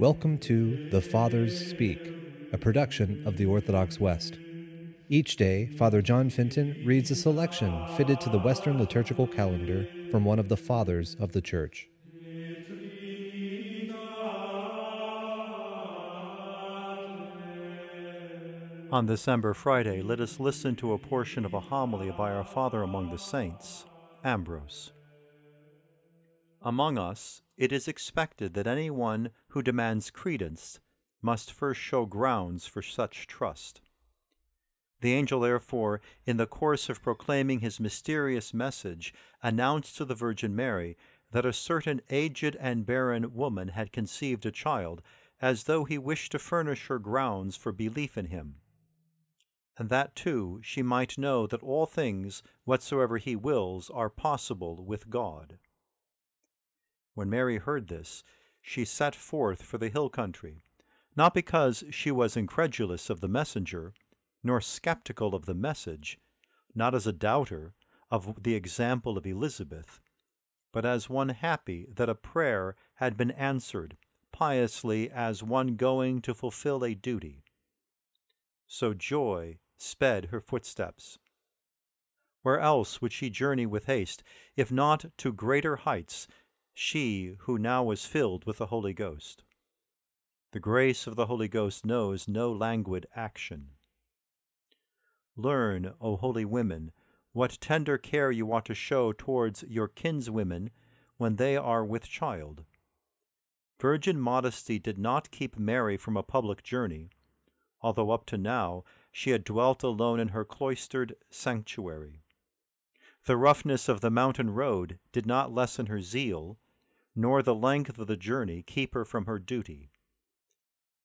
Welcome to The Fathers Speak, a production of the Orthodox West. Each day, Father John Fenton reads a selection fitted to the Western liturgical calendar from one of the Fathers of the Church. On December Friday, let us listen to a portion of a homily by our Father among the Saints, Ambrose. Among us, it is expected that any one who demands credence must first show grounds for such trust. The angel, therefore, in the course of proclaiming his mysterious message, announced to the Virgin Mary that a certain aged and barren woman had conceived a child, as though he wished to furnish her grounds for belief in him and that too she might know that all things whatsoever he wills are possible with God. When Mary heard this, she set forth for the hill country, not because she was incredulous of the messenger, nor skeptical of the message, not as a doubter of the example of Elizabeth, but as one happy that a prayer had been answered, piously as one going to fulfill a duty. So joy sped her footsteps. Where else would she journey with haste, if not to greater heights, she who now was filled with the Holy Ghost? The grace of the Holy Ghost knows no languid action. Learn, O holy women, what tender care you ought to show towards your kinswomen when they are with child. Virgin modesty did not keep Mary from a public journey, although up to now she had dwelt alone in her cloistered sanctuary. The roughness of the mountain road did not lessen her zeal, nor the length of the journey keep her from her duty.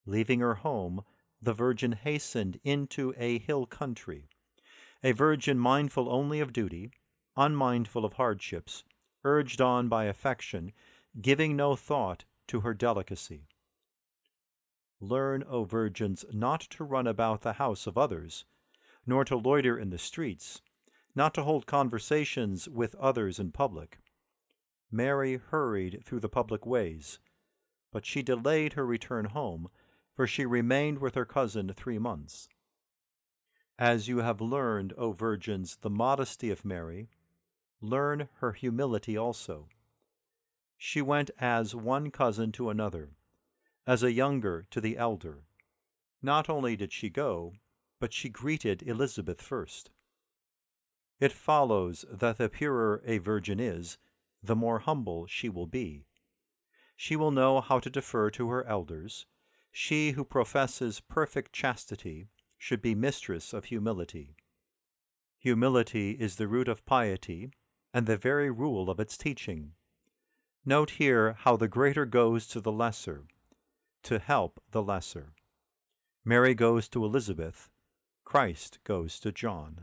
Leaving her home, the Virgin hastened into a hill country, a virgin mindful only of duty, unmindful of hardships, urged on by affection, giving no thought to her delicacy. Learn, O virgins, not to run about the house of others, nor to loiter in the streets, not to hold conversations with others in public. Mary hurried through the public ways, but she delayed her return home, for she remained with her cousin three months. As you have learned, O virgins, the modesty of Mary, learn her humility also. She went as one cousin to another as a younger to the elder. Not only did she go, but she greeted Elizabeth first. It follows that the purer a virgin is, the more humble she will be. She will know how to defer to her elders. She who professes perfect chastity should be mistress of humility. Humility is the root of piety and the very rule of its teaching. Note here how the greater goes to the lesser, to help the lesser. Mary goes to Elizabeth, Christ goes to John.